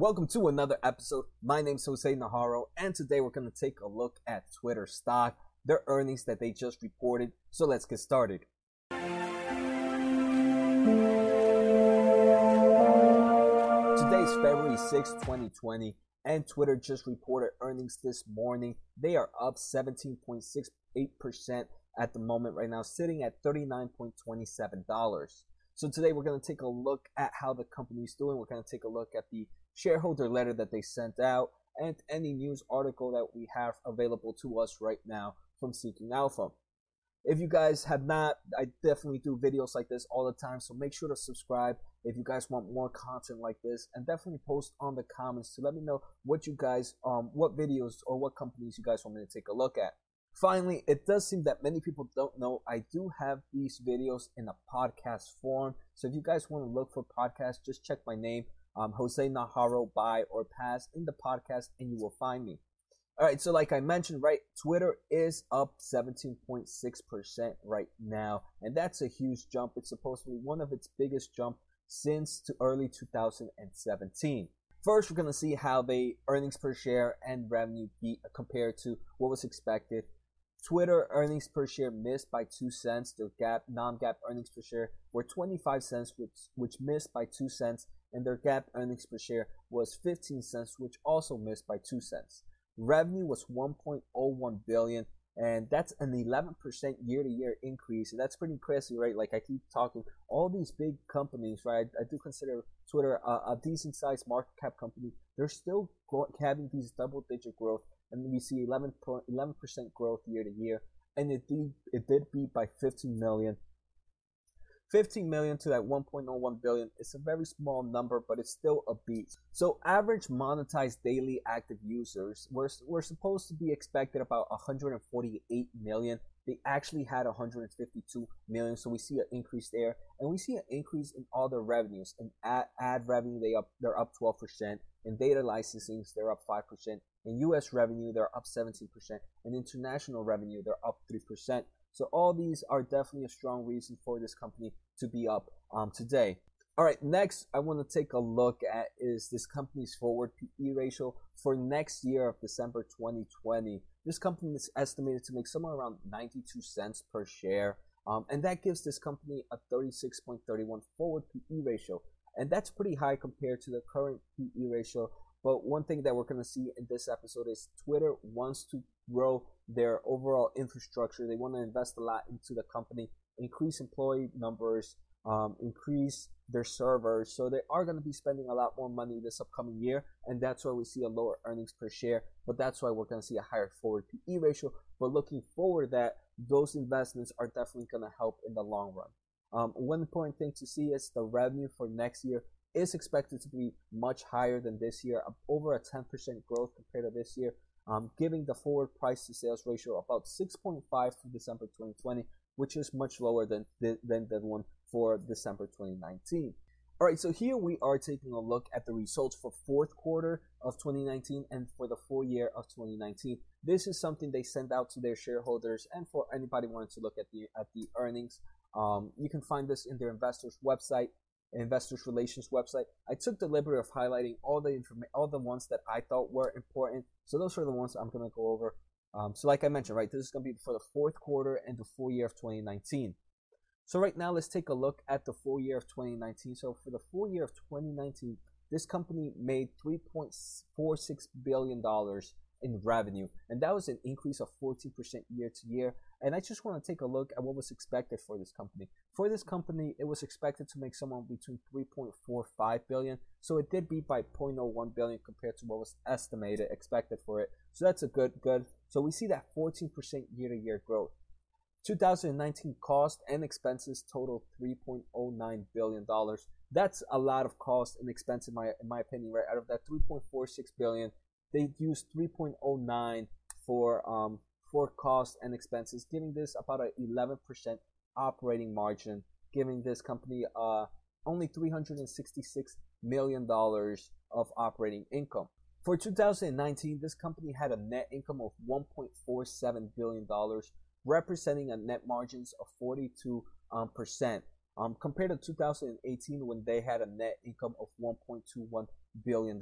Welcome to another episode. My name's Jose Najarro, and today we're going to take a look at Twitter stock, their earnings that they just reported. So let's get started. Today is February 6, 2020, and Twitter just reported earnings this morning. They are up 17.68% at the moment right now, sitting at $39.27. So today we're going to take a look at how the company is doing. We're going to take a look at the shareholder letter that they sent out and any news article that we have available to us right now from Seeking Alpha. If you guys have not, I definitely do videos like this all the time, so make sure to subscribe if you guys want more content like this, and definitely post on the comments to let me know what you guys, um, what videos or what companies you guys want me to take a look at. Finally, it does seem that many people don't know I do have these videos in a podcast form. So if you guys want to look for podcasts, just check my name, um, Jose Najarro, buy or pass in the podcast, and you will find me. All right, so like I mentioned, right, Twitter is up 17.6% right now, and that's a huge jump. It's supposed to be one of its biggest jump since to early 2017. First, we're going to see how the earnings per share and revenue beat compared to what was expected Twitter earnings per share missed by 2 cents. Their GAAP non-GAAP earnings per share were 25 cents, which, which missed by 2 cents. And their GAAP earnings per share was 15 cents, which also missed by 2 cents. Revenue was 1.01 billion, and that's an 11% year-to-year increase. And that's pretty crazy, right? Like I keep talking, all these big companies, right? I, do consider Twitter a, a decent-sized market cap company. They're still having these double-digit growth and we see 11 percent growth year to year, and it did it did beat by 15 million. 15 million to that 1.01 billion is a very small number, but it's still a beat. So average monetized daily active users were, were supposed to be expected about 148 million. They actually had 152 million, so we see an increase there, and we see an increase in all their revenues. And ad, ad revenue, they up they're up 12 percent. In data licensing, they're up 5%. In US revenue, they're up 17%. In international revenue, they're up 3%. So all these are definitely a strong reason for this company to be up um, today. All right, next I want to take a look at is this company's forward PE ratio for next year of December 2020. This company is estimated to make somewhere around 92 cents per share. Um, and that gives this company a 36.31 forward PE ratio. And that's pretty high compared to the current PE ratio. But one thing that we're going to see in this episode is Twitter wants to grow their overall infrastructure. They want to invest a lot into the company, increase employee numbers, um, increase their servers. So they are going to be spending a lot more money this upcoming year, and that's why we see a lower earnings per share. But that's why we're going to see a higher forward PE ratio. But looking forward, that those investments are definitely going to help in the long run. Um, one important thing to see is the revenue for next year is expected to be much higher than this year, over a 10% growth compared to this year, um, giving the forward price to sales ratio about 6.5 for December 2020, which is much lower than the, than the one for December 2019. All right, so here we are taking a look at the results for fourth quarter of 2019 and for the full year of 2019. This is something they send out to their shareholders and for anybody wanting to look at the at the earnings. Um, you can find this in their investors website, investors relations website. I took the liberty of highlighting all the information, all the ones that I thought were important. So those are the ones I'm going to go over. Um, so like I mentioned, right, this is going to be for the fourth quarter and the full year of 2019. So right now, let's take a look at the full year of 2019. So for the full year of 2019, this company made 3.46 billion dollars in revenue, and that was an increase of 14% year to year. And I just want to take a look at what was expected for this company. For this company, it was expected to make somewhere between 3.45 billion. So it did beat by 0.01 billion compared to what was estimated expected for it. So that's a good good. So we see that 14% year to year growth. 2019 cost and expenses total 3.09 billion dollars. That's a lot of cost and expense in my in my opinion, right? Out of that 3.46 billion, they used 3.09 for um, for costs and expenses, giving this about an 11% operating margin, giving this company uh, only 366 million dollars of operating income. For 2019, this company had a net income of 1.47 billion dollars, representing a net margins of 42 um, percent. Um, compared to 2018 when they had a net income of 1.21 billion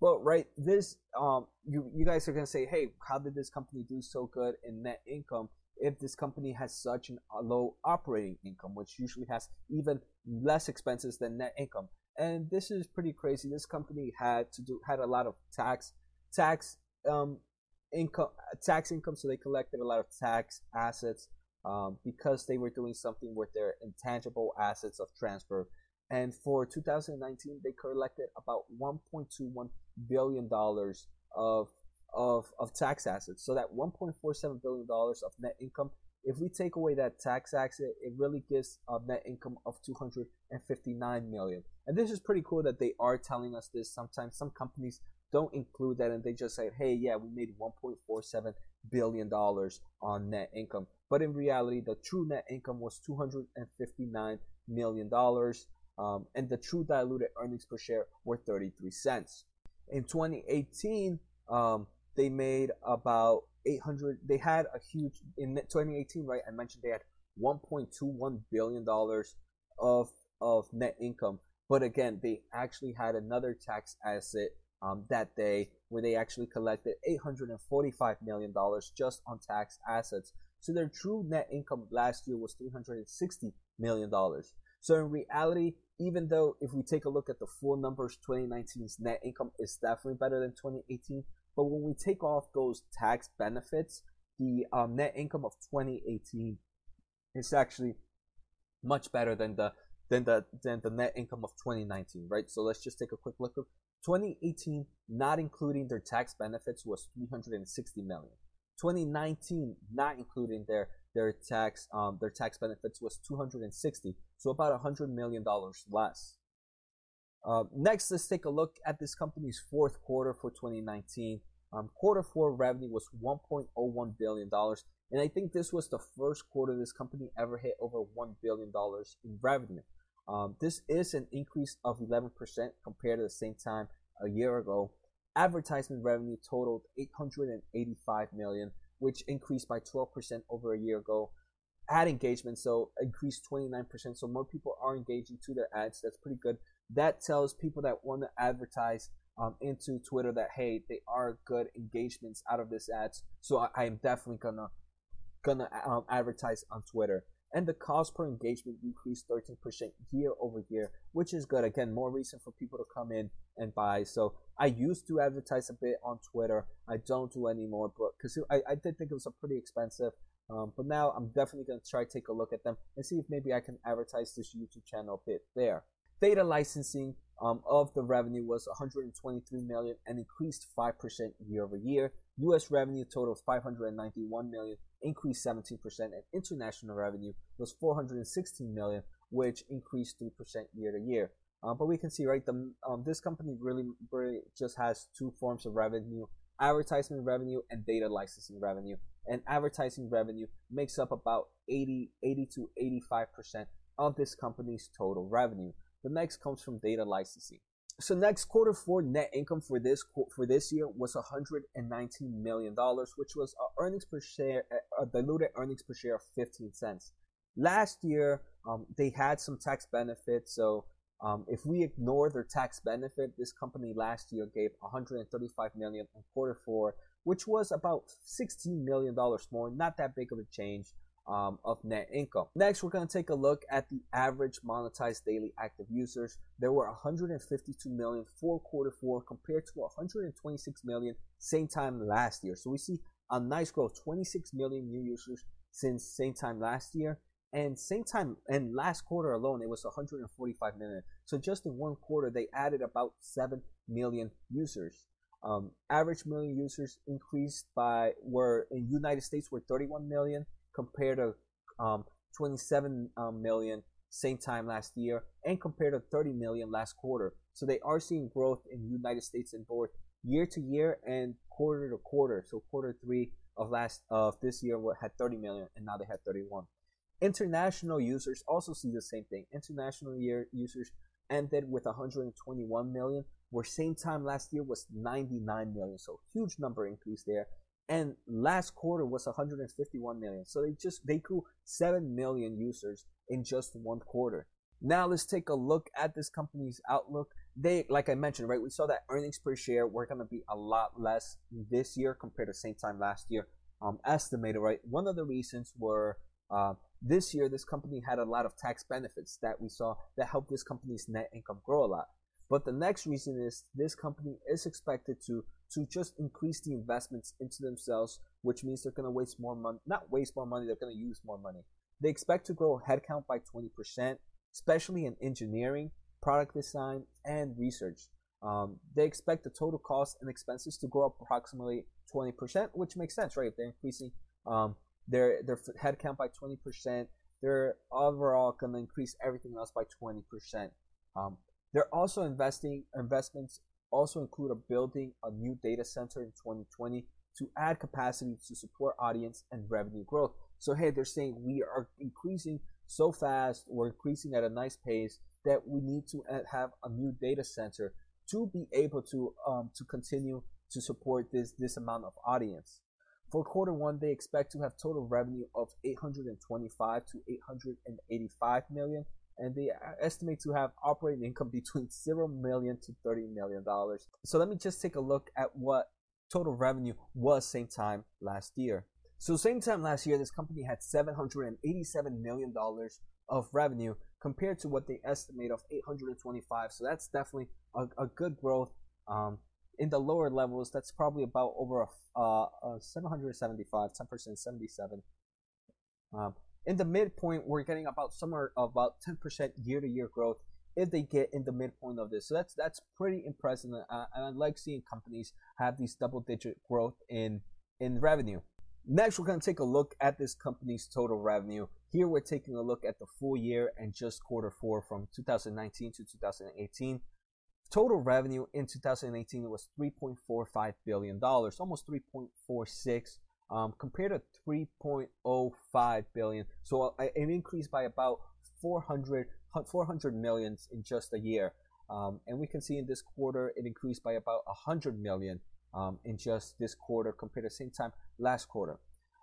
But right, this um, you you guys are gonna say, hey, how did this company do so good in net income if this company has such a low operating income, which usually has even less expenses than net income? And this is pretty crazy. This company had to do had a lot of tax tax um, income tax income, so they collected a lot of tax assets um, because they were doing something with their intangible assets of transfer. And for 2019, they collected about 1.21 billion dollars of of of tax assets. So that 1.47 billion dollars of net income, if we take away that tax asset, it really gives a net income of 259 million. And this is pretty cool that they are telling us this. Sometimes some companies don't include that and they just say, hey, yeah, we made 1.47 billion dollars on net income. But in reality, the true net income was 259 million dollars. Um, and the true diluted earnings per share were 33 cents. In 2018, um, they made about 800. They had a huge in 2018, right? I mentioned they had 1.21 billion dollars of of net income, but again, they actually had another tax asset um, that day where they actually collected 845 million dollars just on tax assets. So their true net income last year was 360 million dollars. So in reality, even though if we take a look at the full numbers, 2019's net income is definitely better than 2018. But when we take off those tax benefits, the um, net income of 2018 is actually much better than the than the than the net income of 2019, right? So let's just take a quick look. 2018, not including their tax benefits, was 360 million. 2019, not including their their tax um, their tax benefits, was 260, so about 100 million dollars less. Uh, next, let's take a look at this company's fourth quarter for 2019. Um, quarter four revenue was 1.01 billion dollars, and I think this was the first quarter this company ever hit over 1 billion dollars in revenue. Um, this is an increase of 11% compared to the same time a year ago. Advertisement revenue totaled 885 million, which increased by 12% over a year ago. Ad engagement so increased 29%, so more people are engaging to their ads. That's pretty good. That tells people that want to advertise um, into Twitter that hey, they are good engagements out of this ads. So I, am definitely gonna gonna um, advertise on Twitter and the cost per engagement decreased 13% year over year, which is good. Again, more reason for people to come in and buy. So I used to advertise a bit on Twitter. I don't do anymore, but because I, I did think it was a pretty expensive. Um, but now I'm definitely going to try to take a look at them and see if maybe I can advertise this YouTube channel a bit there. Data licensing um, of the revenue was 123 million and increased 5% year over year. U.S. revenue totaled 591 million, increased 17%, and international revenue was 416 million, which increased 3% year to year. Uh, but we can see, right, the, um, this company really, really just has two forms of revenue advertisement revenue and data licensing revenue. And advertising revenue makes up about 80, 80 to 85% of this company's total revenue. The next comes from data licensing. So next quarter four net income for this for this year was 119 million dollars, which was a earnings per share, a diluted earnings per share of 15 cents. Last year, um, they had some tax benefits, so um, if we ignore their tax benefit, this company last year gave 135 million in quarter four, which was about 16 million dollars more. Not that big of a change um, of net income. Next, we're going to take a look at the average monetized daily active users. There were 152 million for quarter four compared to 126 million same time last year. So we see a nice growth, 26 million new users since same time last year. And same time, and last quarter alone, it was 145 million. So just in one quarter, they added about 7 million users. Um, average million users increased by, were in United States were 31 million compared to um, 27 um, million same time last year and compared to 30 million last quarter. So they are seeing growth in United States in both year to year and quarter to quarter. So quarter three of last of this year had 30 million and now they had 31. International users also see the same thing. International year users ended with 121 million, where same time last year was 99 million. So huge number increase there and last quarter was 151 million. So they just they grew 7 million users in just one quarter. Now let's take a look at this company's outlook. they, like I mentioned, right, we saw that earnings per share were going to be a lot less this year compared to same time last year. Um, estimated, right? One of the reasons were uh, this year, this company had a lot of tax benefits that we saw that helped this company's net income grow a lot. But the next reason is this company is expected to to just increase the investments into themselves, which means they're going to waste more money. Not waste more money, they're going to use more money. They expect to grow headcount by 20%, especially in engineering, product design, and research. Um, they expect the total cost and expenses to grow up approximately 20%, which makes sense, right? If they're increasing um, their their headcount by 20%, they're overall going to increase everything else by 20%. Um, they're also investing investments also include a building a new data center in 2020 to add capacity to support audience and revenue growth. So hey, they're saying we are increasing so fast, we're increasing at a nice pace that we need to have a new data center to be able to um, to continue to support this this amount of audience. For quarter one, they expect to have total revenue of 825 to 885 million, and they estimate to have operating income between 0 million to 30 million dollars. So let me just take a look at what total revenue was same time last year. So same time last year, this company had 787 million dollars of revenue compared to what they estimate of 825. So that's definitely a, a good growth. Um, in the lower levels, that's probably about over a, uh, a 775, 10%, 77. Um, in the midpoint, we're getting about somewhere about 10% year-to-year growth if they get in the midpoint of this. So that's that's pretty impressive, uh, and I like seeing companies have these double-digit growth in in revenue. Next, we're going to take a look at this company's total revenue. Here, we're taking a look at the full year and just quarter four from 2019 to 2018. Total revenue in 2018 was 3.45 billion dollars, almost 3.46 um, compared to 3.05 billion. So uh, an increase by about 400, 400 millions in just a year. Um, and we can see in this quarter it increased by about 100 million um, in just this quarter compared to the same time last quarter.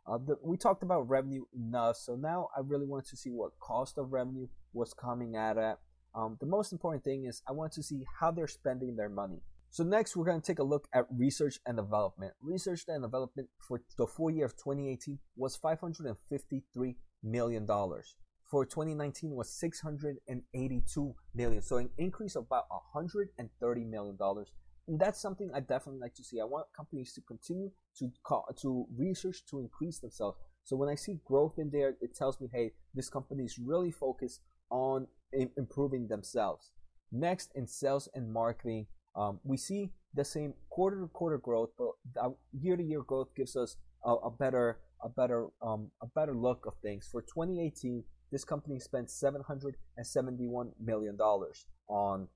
Uh, the, we talked about revenue enough, so now I really want to see what cost of revenue was coming at. at. Um, the most important thing is I want to see how they're spending their money. So next, we're going to take a look at research and development. Research and development for the full year of 2018 was 553 million dollars. For 2019 was 682 million. So an increase of about 130 million dollars. And that's something I definitely like to see. I want companies to continue to call, to research to increase themselves. So when I see growth in there, it tells me, hey, this company is really focused on improving themselves. Next, in sales and marketing, um, we see the same quarter to quarter growth, but year to year growth gives us a, a better a better um, a better look of things. For 2018, this company spent 771 million dollars on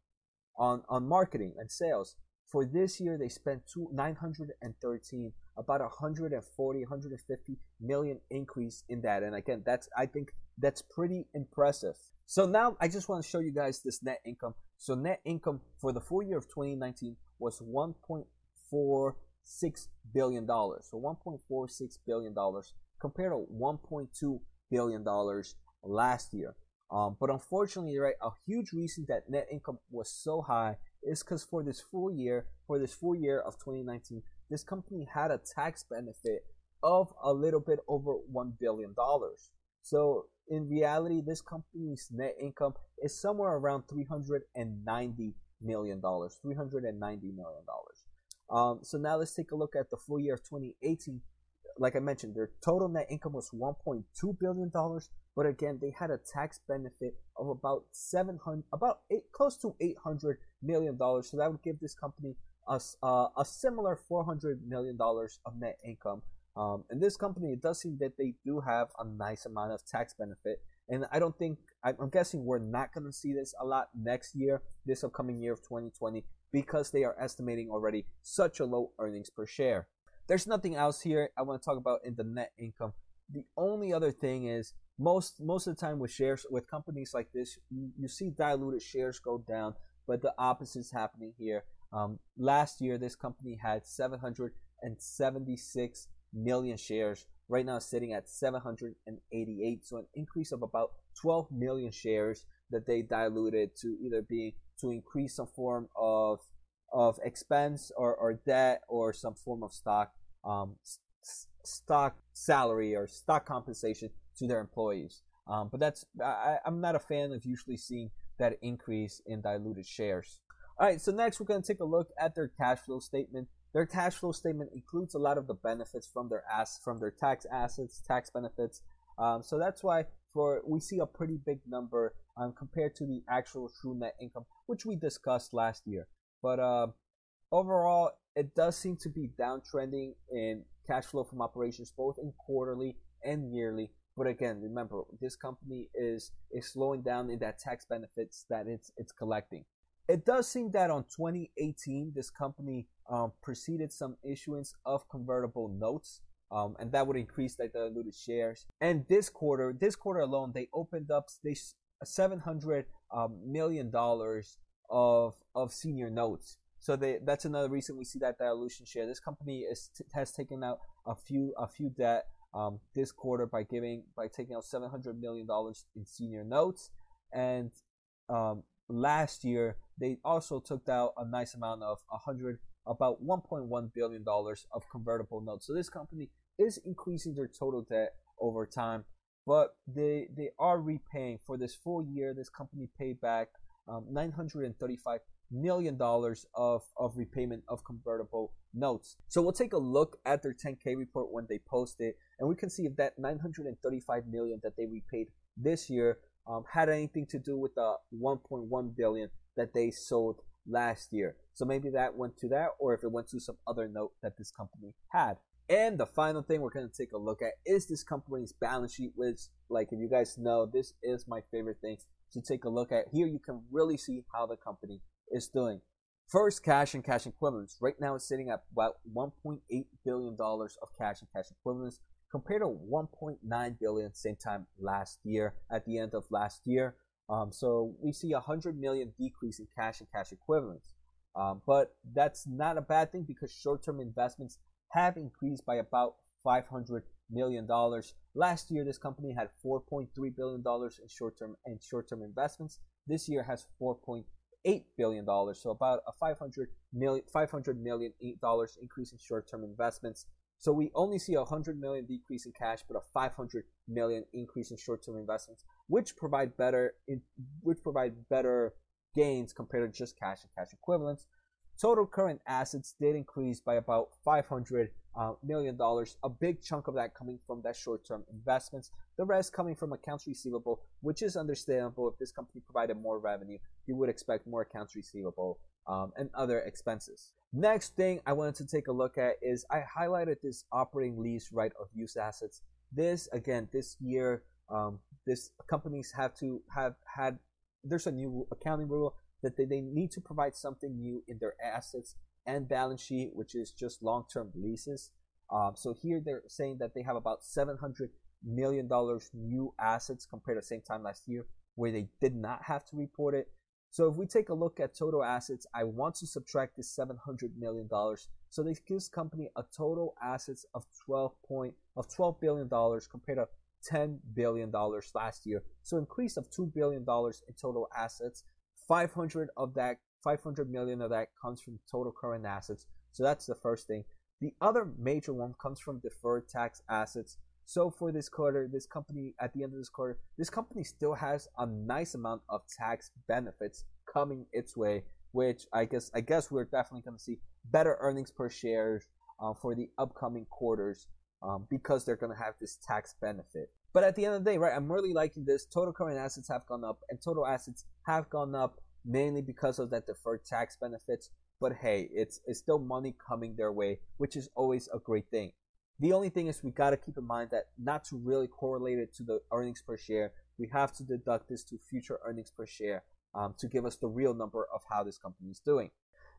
on on marketing and sales. For this year, they spent two, 913, about 140, 150 million increase in that. And again, that's I think that's pretty impressive. So now I just want to show you guys this net income. So net income for the full year of 2019 was 1.46 billion dollars. So 1.46 billion dollars compared to 1.2 billion dollars last year. Um, but unfortunately, right, a huge reason that net income was so high is because for this full year, for this full year of 2019, this company had a tax benefit of a little bit over one billion dollars. So in reality, this company's net income is somewhere around $390 million. $390 million. Um, so now let's take a look at the full year of 2018. Like I mentioned, their total net income was $1.2 billion, but again, they had a tax benefit of about 700, about eight, close to $800 million. So that would give this company a, uh, a similar $400 million of net income. Um, in this company, it does seem that they do have a nice amount of tax benefit. And I don't think, I'm guessing we're not going to see this a lot next year, this upcoming year of 2020, because they are estimating already such a low earnings per share. There's nothing else here I want to talk about in the net income. The only other thing is most most of the time with shares with companies like this, you, you see diluted shares go down, but the opposite is happening here. Um, last year, this company had 776 million shares. Right now, sitting at 788, so an increase of about 12 million shares. that they diluted to either be to increase some form of of expense or, or debt or some form of stock um, s- stock salary or stock compensation to their employees. Um, but that's I, I'm not a fan of usually seeing that increase in diluted shares. All right, so next we're going to take a look at their cash flow statement. Their cash flow statement includes a lot of the benefits from their ass from their tax assets, tax benefits. Um, so that's why for we see a pretty big number um, compared to the actual true net income, which we discussed last year. But uh, overall, it does seem to be downtrending in cash flow from operations, both in quarterly and yearly. But again, remember this company is is slowing down in that tax benefits that it's it's collecting. It does seem that on 2018, this company um, preceded some issuance of convertible notes, um, and that would increase like the diluted shares. And this quarter, this quarter alone, they opened up they 700 um, million dollars of of senior notes. So they, that's another reason we see that dilution share. This company is, has taken out a few a few debt um, this quarter by giving by taking out 700 million dollars in senior notes, and um, last year they also took out a nice amount of 100 about 1.1 billion dollars of convertible notes. So this company is increasing their total debt over time, but they they are repaying for this full year. This company paid back um, 935 million dollars of, of repayment of convertible notes. So we'll take a look at their 10K report when they post it, and we can see if that 935 million that they repaid this year um, had anything to do with the 1.1 billion that they sold last year. So maybe that went to that, or if it went to some other note that this company had. And the final thing we're going to take a look at is this company's balance sheet, which, like, if you guys know, this is my favorite thing to take a look at. Here you can really see how the company is doing. First, cash and cash equivalents. Right now, it's sitting at about 1.8 billion dollars of cash and cash equivalents, compared to 1.9 billion same time last year. At the end of last year, um, so we see a hundred million decrease in cash and cash equivalents. Um, but that's not a bad thing because short-term investments have increased by about 500 million dollars. Last year, this company had 4.3 billion dollars in short-term and short-term investments. This year has 4.8 billion dollars, so about a 500 million 500 million dollars increase in short-term investments. So we only see a 100 million decrease in cash, but a 500 million increase in short-term investments, which provide better which provide better gains compared to just cash and cash equivalents. Total current assets did increase by about 500 uh, million dollars. A big chunk of that coming from that short-term investments. The rest coming from accounts receivable, which is understandable. If this company provided more revenue, you would expect more accounts receivable um, and other expenses. Next thing I wanted to take a look at is I highlighted this operating lease right of use assets. This again, this year, um, this companies have to have had. There's a new accounting rule that they, they need to provide something new in their assets and balance sheet, which is just long-term leases. Um, so here they're saying that they have about 700 million dollars new assets compared to the same time last year, where they did not have to report it. So if we take a look at total assets, I want to subtract this 700 million dollars. So this gives company a total assets of 12 point of 12 billion dollars compared to 10 billion dollars last year. So increase of 2 billion dollars in total assets. 500 of that 500 million of that comes from total current assets. So that's the first thing. The other major one comes from deferred tax assets. So for this quarter, this company at the end of this quarter, this company still has a nice amount of tax benefits coming its way, which I guess I guess we're definitely going to see better earnings per share uh, for the upcoming quarters um, because they're going to have this tax benefit. But at the end of the day, right, I'm really liking this. Total current assets have gone up, and total assets have gone up mainly because of that deferred tax benefits. But hey, it's it's still money coming their way, which is always a great thing. The only thing is we got to keep in mind that not to really correlate it to the earnings per share, we have to deduct this to future earnings per share um, to give us the real number of how this company is doing.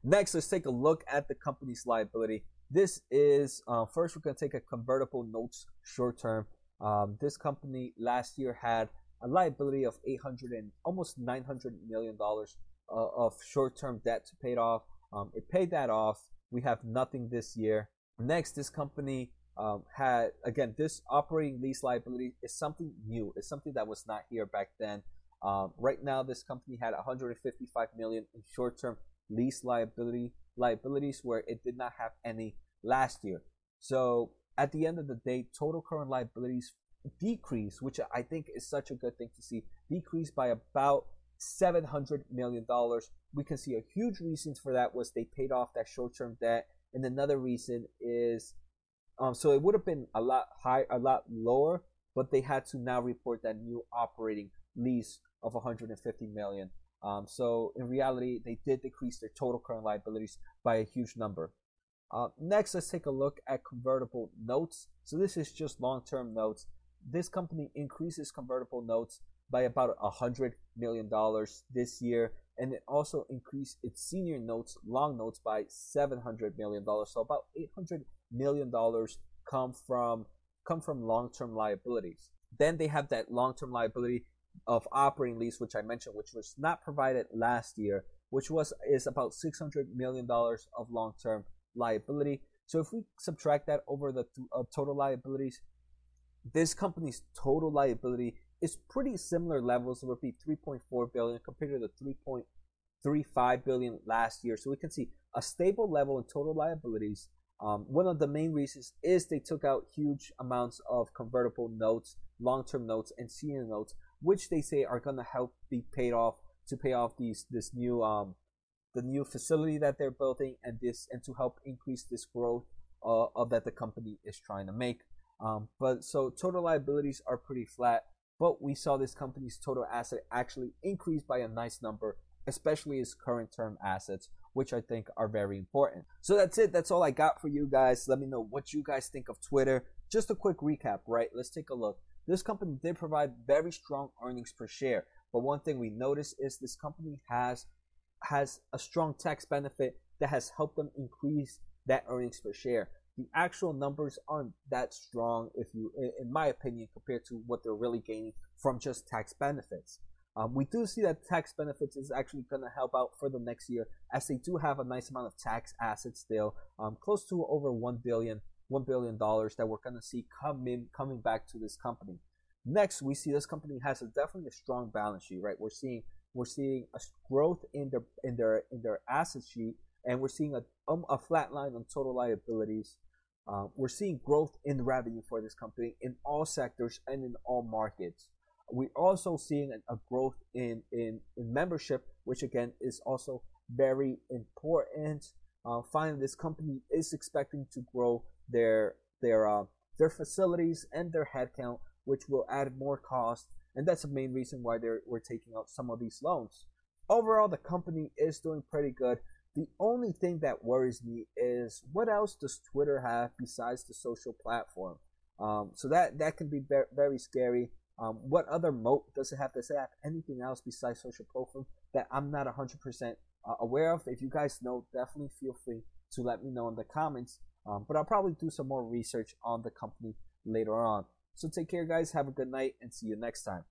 Next, let's take a look at the company's liability. This is uh, first we're going to take a convertible notes short term. Um, this company last year had a liability of 800 and almost 900 million dollars uh, of short-term debt to pay it off. Um, it paid that off. We have nothing this year. Next, this company um, had again this operating lease liability is something new. It's something that was not here back then. Um, right now, this company had 155 million in short-term lease liability liabilities, where it did not have any last year. So at the end of the day, total current liabilities decreased, which I think is such a good thing to see, decreased by about seven hundred million dollars. We can see a huge reason for that was they paid off that short-term debt, and another reason is, um, so it would have been a lot high, a lot lower, but they had to now report that new operating lease of 150 million. Um, so in reality, they did decrease their total current liabilities by a huge number. Uh, next, let's take a look at convertible notes. So this is just long-term notes. This company increases convertible notes by about a hundred million dollars this year, and it also increased its senior notes, long notes, by seven hundred million dollars. So about eight hundred million dollars come from come from long-term liabilities. Then they have that long-term liability of operating lease, which I mentioned, which was not provided last year, which was is about six hundred million dollars of long-term liability. So if we subtract that over the uh, total liabilities, this company's total liability is pretty similar levels. It would be 3.4 billion compared to the 3.35 billion last year. So we can see a stable level in total liabilities. Um, one of the main reasons is they took out huge amounts of convertible notes, long-term notes, and senior notes, which they say are going to help be paid off to pay off these this new um, the new facility that they're building and this and to help increase this growth uh, of that the company is trying to make. Um, but so total liabilities are pretty flat, but we saw this company's total asset actually increase by a nice number, especially its current term assets, which I think are very important. So that's it. That's all I got for you guys. Let me know what you guys think of Twitter. Just a quick recap, right? Let's take a look. This company did provide very strong earnings per share, but one thing we noticed is this company has has a strong tax benefit that has helped them increase that earnings per share. The actual numbers aren't that strong, if you, in my opinion, compared to what they're really gaining from just tax benefits. Um, we do see that tax benefits is actually going to help out for the next year, as they do have a nice amount of tax assets still, um, close to over one billion, one billion dollars that we're going to see come in, coming back to this company. Next, we see this company has a definitely a strong balance sheet, right? We're seeing we're seeing a growth in their in their in their asset sheet, and we're seeing a um, a flat line on total liabilities. Uh, we're seeing growth in revenue for this company in all sectors and in all markets. We're also seeing a growth in, in, in membership, which again is also very important. Uh, finally, this company is expecting to grow their their uh, their facilities and their headcount, which will add more cost and that's the main reason why they're we're taking out some of these loans. Overall, the company is doing pretty good. The only thing that worries me is what else does Twitter have besides the social platform? Um, so that that can be very scary. Um, what other moat does it have? It have anything else besides social platform that I'm not 100% uh, aware of? If you guys know, definitely feel free to let me know in the comments. Um, but I'll probably do some more research on the company later on. So take care, guys. Have a good night and see you next time.